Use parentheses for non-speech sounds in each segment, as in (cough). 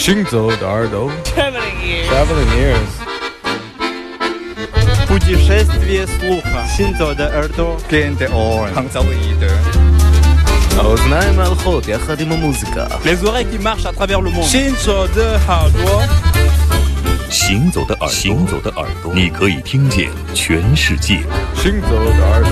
行走的耳朵 Traveling ears. Traveling ears Путешествие слуха. Синзо де Эрдо. Gente on. Hangzauide. האוזניים ההלכות יחד עם המוזיקה Les oreilles qui marchent à travers le monde. Shinzo de Hardware. 行走的耳朵，行走的耳朵，你可以听见全世界。行走的耳朵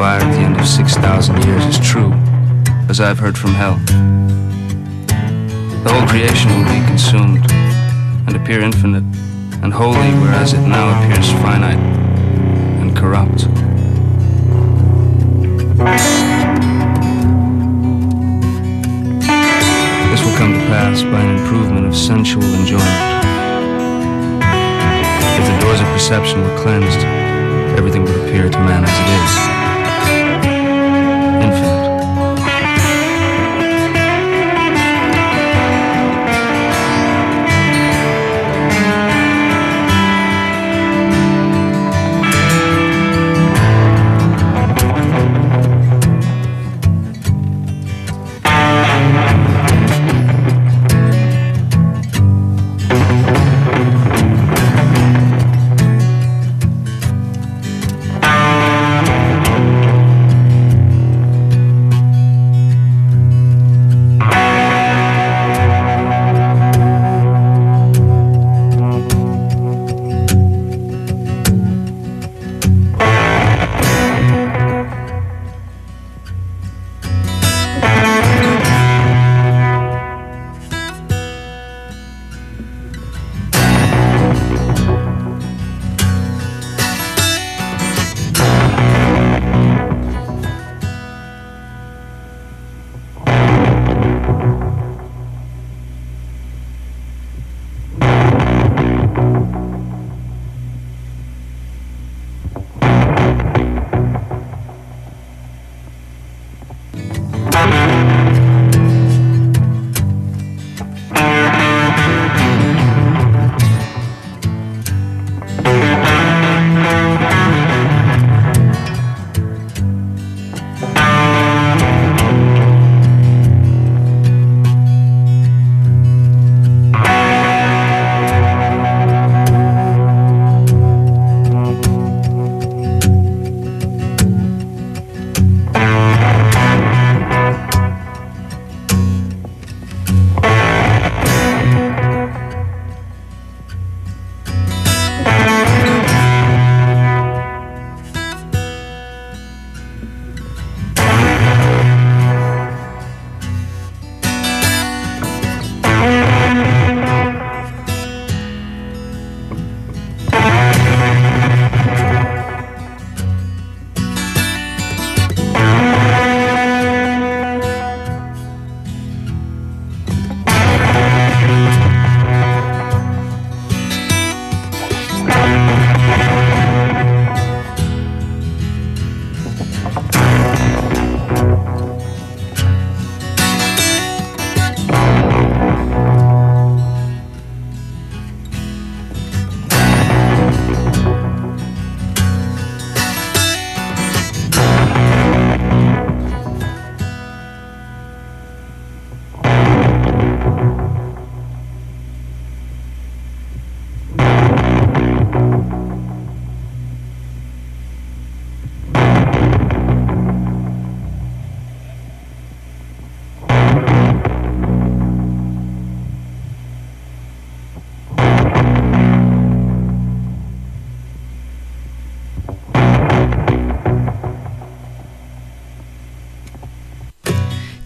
Fire at the end of 6,000 years is true, as I've heard from hell. The whole creation will be consumed and appear infinite and holy, whereas it now appears finite and corrupt. This will come to pass by an improvement of sensual enjoyment. If the doors of perception were cleansed, everything would appear to man as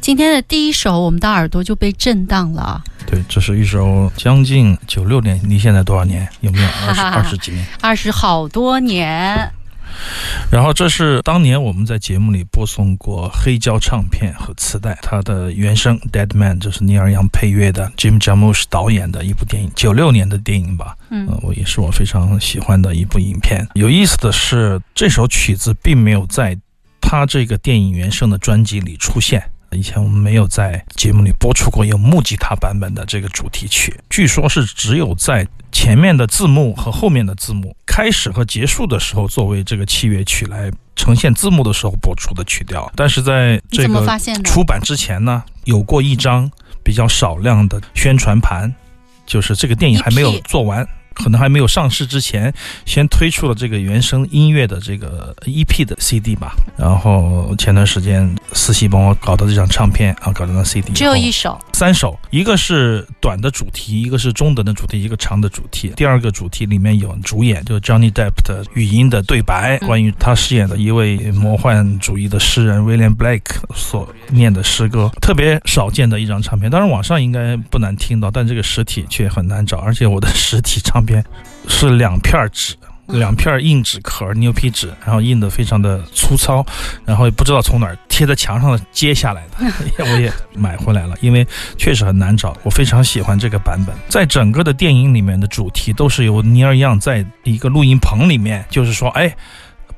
今天的第一首，我们的耳朵就被震荡了。对，这是一首将近九六年，离现在多少年？有没有 (laughs) 二十二十几年？二十好多年。然后这是当年我们在节目里播送过黑胶唱片和磁带，它的原声《Dead Man》就是尼尔杨配乐的，Jim Jarmusch 导演的一部电影，九六年的电影吧。嗯呃，我也是我非常喜欢的一部影片。有意思的是，这首曲子并没有在他这个电影原声的专辑里出现。以前我们没有在节目里播出过有木吉他版本的这个主题曲，据说是只有在前面的字幕和后面的字幕开始和结束的时候作为这个器乐曲来呈现字幕的时候播出的曲调。但是在这个？出版之前呢，有过一张比较少量的宣传盘，就是这个电影还没有做完。可能还没有上市之前，先推出了这个原声音乐的这个 EP 的 CD 吧。然后前段时间思琪帮我搞的这张唱片啊，搞的那 CD 只有一首。三首，一个是短的主题，一个是中等的主题，一个长的主题。第二个主题里面有主演，就是 Johnny Depp 的语音的对白，嗯关于他饰演的一位魔幻主义的诗人 William Blake 所念的诗歌，特别少见的一张唱片。当然网上应该不难听到，但这个实体却很难找，而且我的实体唱片是两片纸。两片硬纸壳，牛皮纸，然后印的非常的粗糙，然后也不知道从哪儿贴在墙上的揭下来的，(laughs) 我也买回来了，因为确实很难找。我非常喜欢这个版本，在整个的电影里面的主题都是由尼尔样在一个录音棚里面，就是说，哎，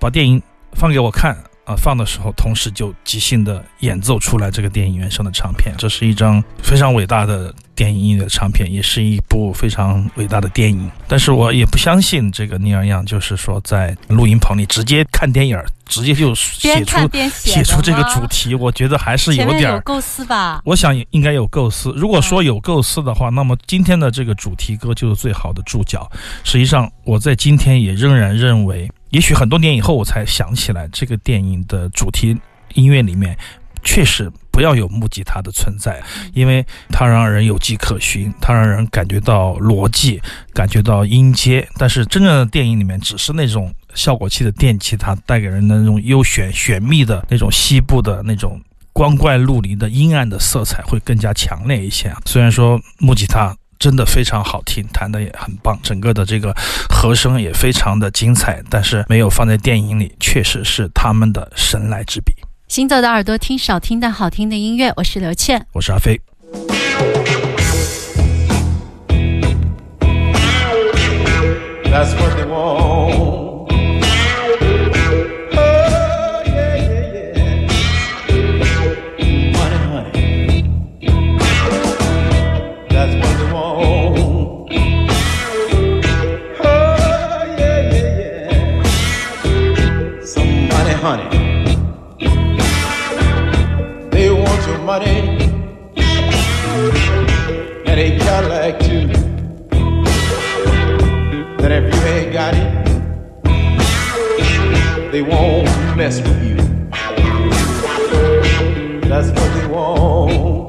把电影放给我看。啊，放的时候，同时就即兴的演奏出来这个电影原声的唱片，这是一张非常伟大的电影音乐唱片，也是一部非常伟大的电影。但是我也不相信这个尼尔样，就是说在录音棚里直接看电影，直接就写出写写出这个主题，我觉得还是有点儿。有构思吧？我想应该有构思。如果说有构思的话，那么今天的这个主题歌就是最好的注脚。实际上，我在今天也仍然认为，也许很多年以后我才想起来，这个电影的主题音乐里面确实不要有木吉他的存在，因为它让人有迹可循，它让人感觉到逻辑，感觉到音阶。但是真正的电影里面，只是那种效果器的电吉他带给人的那种悠玄玄秘的那种西部的那种。光怪陆离的阴暗的色彩会更加强烈一些啊。虽然说木吉他真的非常好听，弹的也很棒，整个的这个和声也非常的精彩，但是没有放在电影里，确实是他们的神来之笔。行走的耳朵听少听但好听的音乐，我是刘倩。我是阿飞。That's what they want. Money. And they Cadillac too that if you ain't got it, they won't mess with you. That's what they want.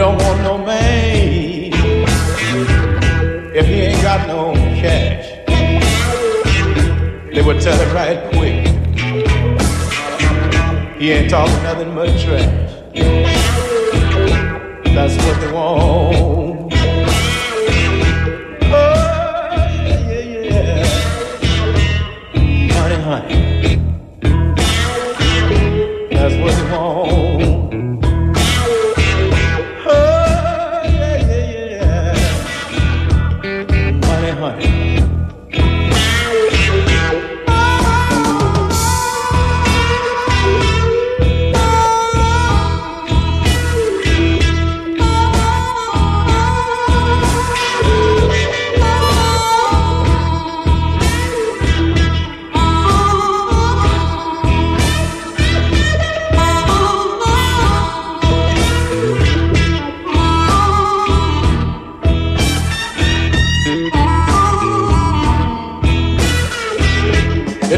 Don't want no man if he ain't got no cash. They would tell it right quick. He ain't talking nothing but trash. That's what they want.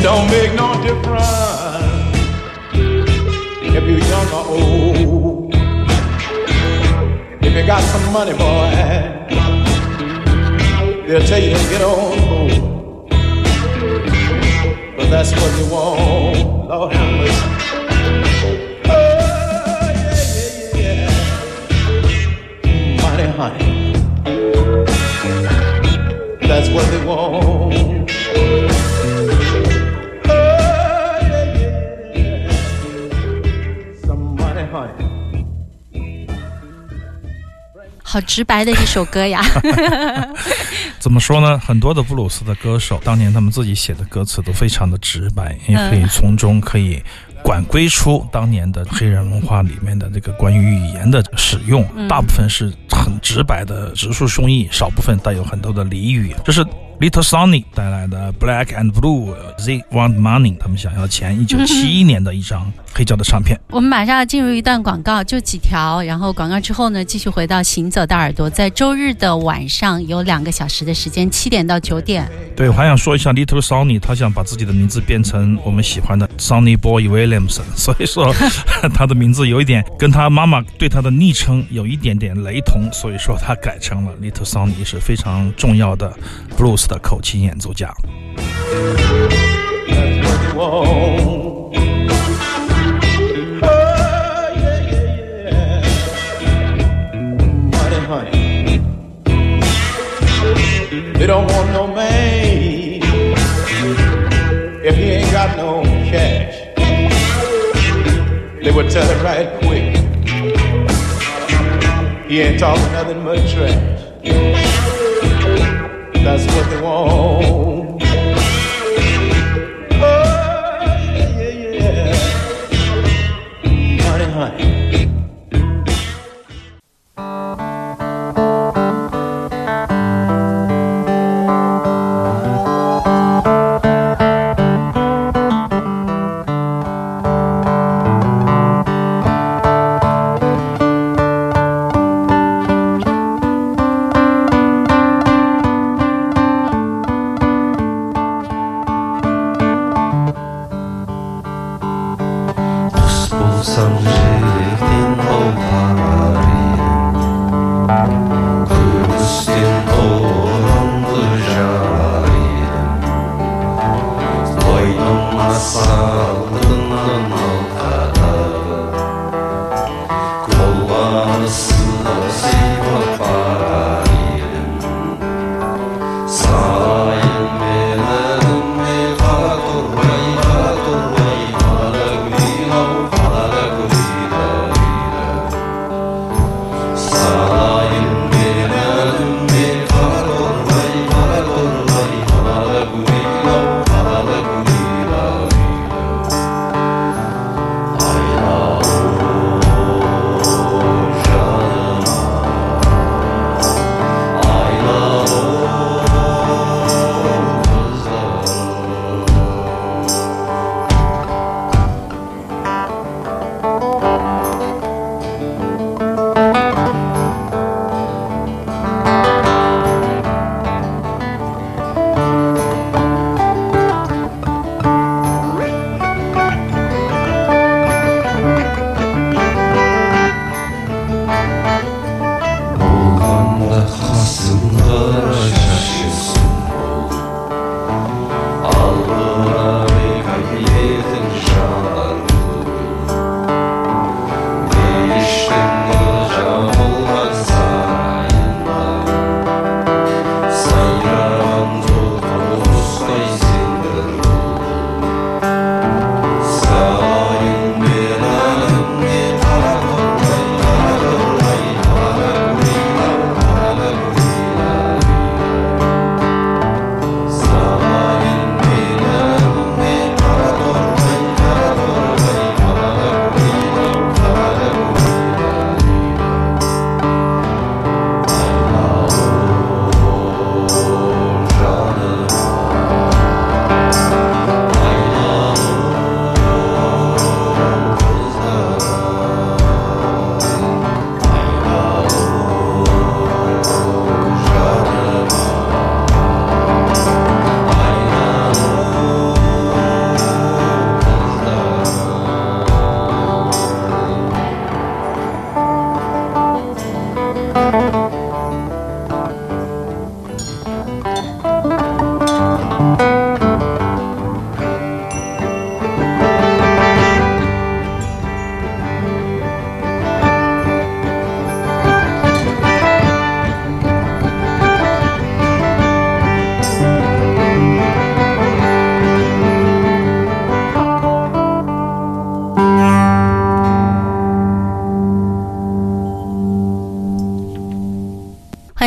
Don't make no difference if you're young or old. If you got some money, boy, they'll tell you to get on board. But that's what you want, Lord have mercy. Oh, yeah, yeah, yeah. Money, honey. That's what they want. 好直白的一首歌呀！(laughs) 怎么说呢？很多的布鲁斯的歌手，当年他们自己写的歌词都非常的直白，也可以从中可以管归出当年的黑人文化里面的这个关于语言的使用，大部分是很直白的直抒胸臆，少部分带有很多的俚语。这是 Little Sonny 带来的 Black and Blue They Want Money，他们想要钱。一九七一年的一张黑胶的唱片。我们马上要进入一段广告，就几条，然后广告之后呢，继续回到行走的耳朵。在周日的晚上有两个小时的时间，七点到九点。对，我还想说一下 Little Sonny，他想把自己的名字变成我们喜欢的 Sonny Boy Williamson，(laughs) 所以说他的名字有一点跟他妈妈对他的昵称有一点点雷同，所以说他改成了 Little Sonny，是非常重要的 blues 的口琴演奏家。Talking nothing but trash. That's what they want.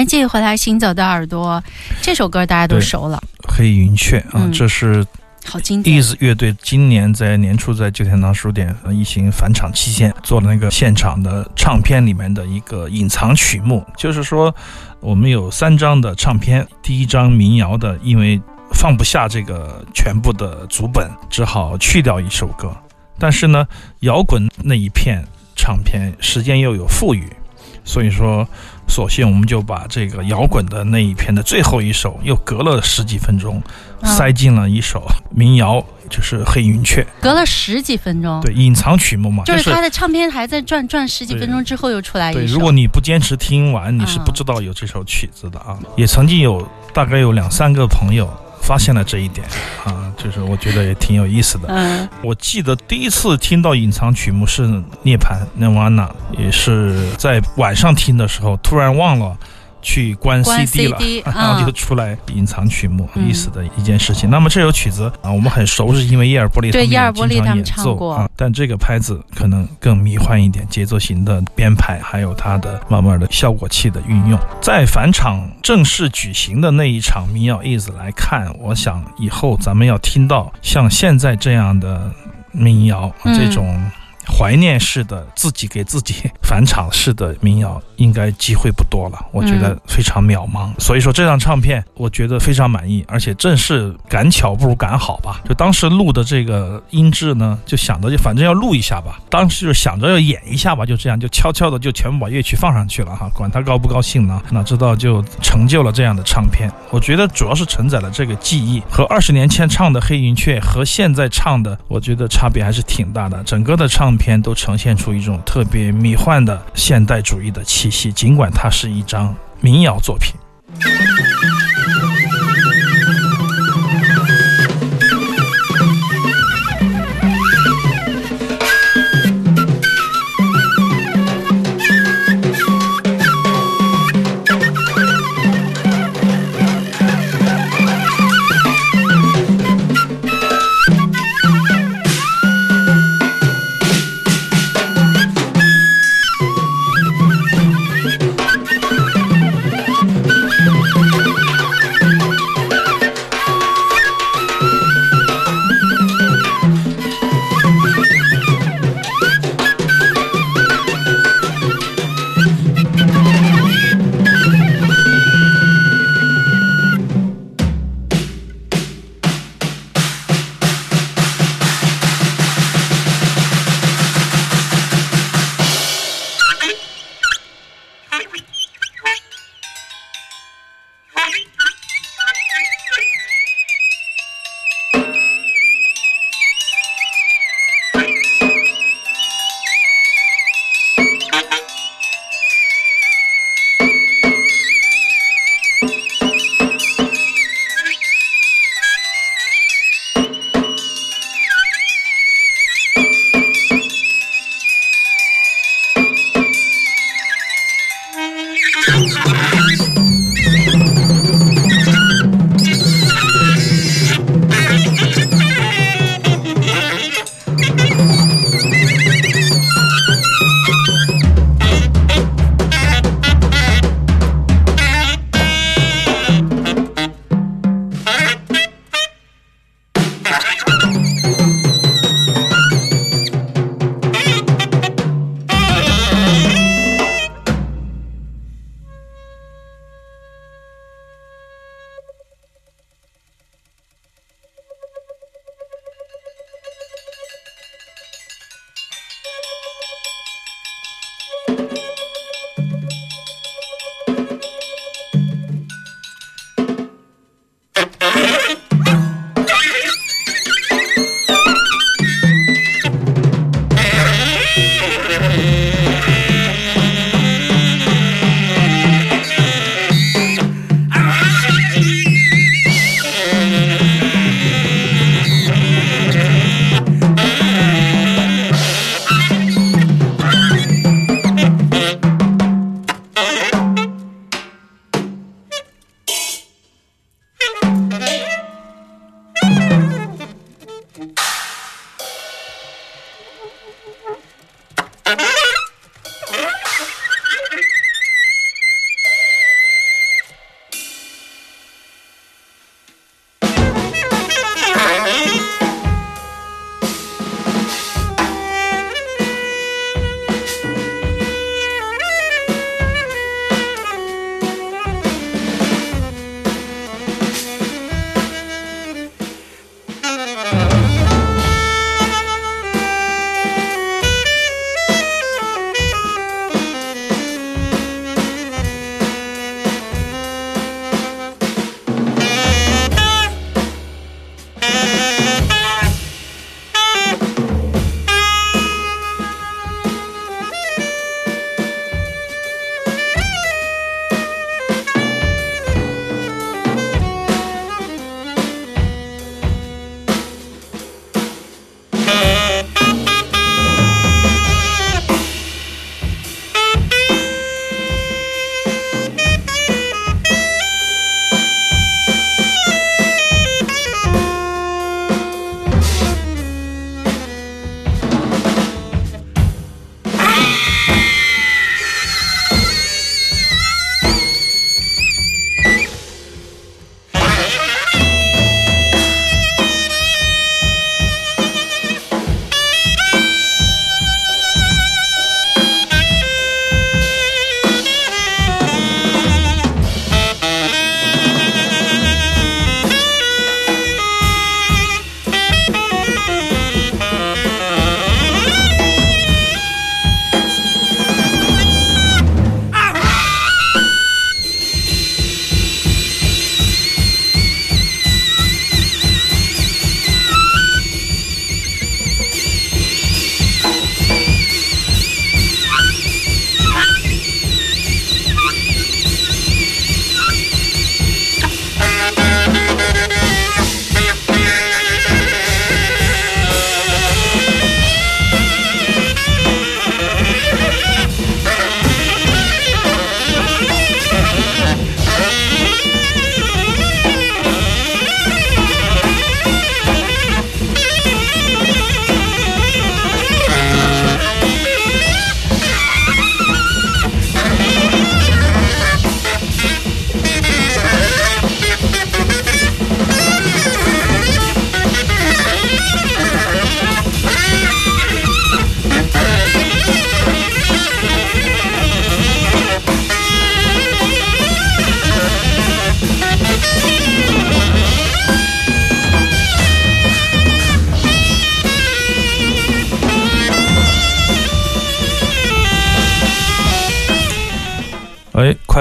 来继续回来，行走的耳朵这首歌大家都熟了，黑云雀啊，嗯这是好经典。Ease 乐队今年在年初在旧天堂书店呃一行返场期间做了那个现场的唱片里面的一个隐藏曲目，就是说我们有三张的唱片，第一张民谣的，因为放不下这个全部的组本，只好去掉一首歌。但是呢，摇滚那一片唱片时间又有富裕，所以说，索性我们就把这个摇滚的那一篇的最后一首，又隔了十几分钟，嗯塞进了一首民谣，就是《黑云雀》。隔了十几分钟，对，隐藏曲目嘛，就是是他的唱片还在转转十几分钟之后又出来对，一首。如果你不坚持听完，你是不知道有这首曲子的啊。也曾经有大概有两三个朋友发现了这一点啊，就是我觉得也挺有意思的。嗯我记得第一次听到隐藏曲目是《涅槃》（Nirvana），也是在晚上听的时候，突然忘了去关关 CD 了然后 (laughs) 就啊出来隐藏曲目，嗯意思的一件事情。那么这首曲子啊，我们很熟，是因为叶尔伯利他们也对叶尔伯利经常他们演奏唱过啊。但这个拍子可能更迷幻一点，节奏型的编排，还有它的慢慢的效果器的运用。在返场正式举行的那一场民谣 is 来看，我想以后咱们要听到像现在这样的民谣，嗯这种。怀念式的自己给自己返场式的民谣，应该机会不多了，我觉得嗯非常渺茫。所以说这张唱片，我觉得非常满意，而且正是赶巧不如赶好吧。就当时录的这个音质呢，就想着就反正要录一下吧，当时就想着要演一下吧，就这样就悄悄的就全部把乐曲放上去了哈，管他高不高兴呢，哪知道就成就了这样的唱片。我觉得主要是承载了这个记忆，和二十年前唱的《黑云雀》和现在唱的，我觉得差别还是挺大的。整个的唱片都呈现出一种特别迷幻的现代主义的气息，尽管它是一张民谣作品。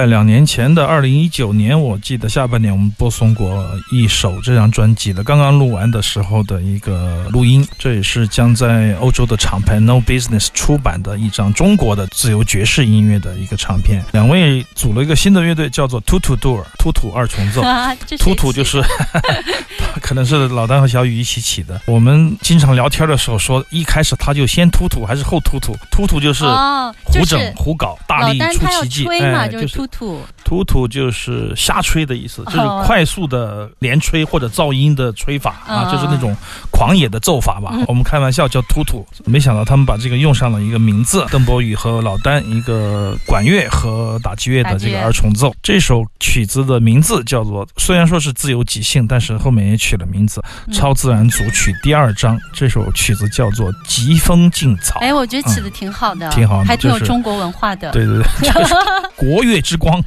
两年前的二零一九年，我记得下半年我们播送过一首这张专辑的刚刚录完的时候的一个录音，这也是将在欧洲的厂牌 No Business 出版的一张中国的自由爵士音乐的一个唱片。两位组了一个新的乐队，叫做 Tutu Door 突突二重奏。(laughs) 突突就是起 (laughs) 可能是老丹和小雨一起起的。我们经常聊天的时候说，一开始他就先突突还是后突突？突突就是胡整、就是胡搞、大力出奇迹，哎，就是突突，就是瞎吹的意思，就是哦快速的连吹或者噪音的吹法啊，嗯就是那种狂野的奏法吧。我们开玩笑叫突突，没想到他们把这个用上了一个名字，邓博宇和老丹一个管乐和打击乐的这个二重奏。这首曲子的名字叫做，虽然说是自由即兴，但是后面也取了名字《超自然组曲》第二章。这首曲子叫做《疾风劲草》。哎，我觉得起的挺好的，嗯挺好的还挺有中国文化的。对对对，就是 (laughs) 国乐之光，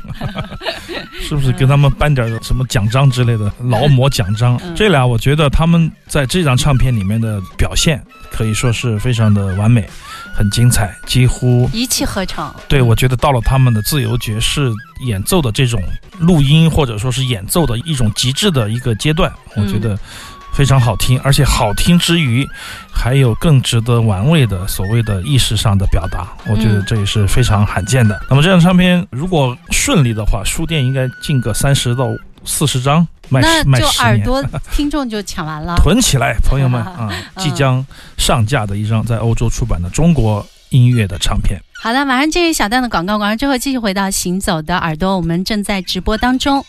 (laughs) 是不是给他们颁点什么奖章之类的劳模奖章？嗯这俩我觉得他们在这张唱片里面的表现可以说是非常的完美，很精彩，几乎一气呵成。对我觉得到了他们的自由爵士演奏的这种录音或者说是演奏的一种极致的一个阶段，我觉得。非常好听，而且好听之余，还有更值得玩味的所谓的意识上的表达，我觉得嗯这也是非常罕见的。那么这张唱片如果顺利的话，书店应该进个三十到四十张，卖那就十卖。耳朵听众就抢完了。囤起来，朋友们 (laughs) 啊！即将上架的一张在欧洲出版的中国音乐的唱片。好的，马上进入小段的广告，广告之后继续回到行走的耳朵，我们正在直播当中。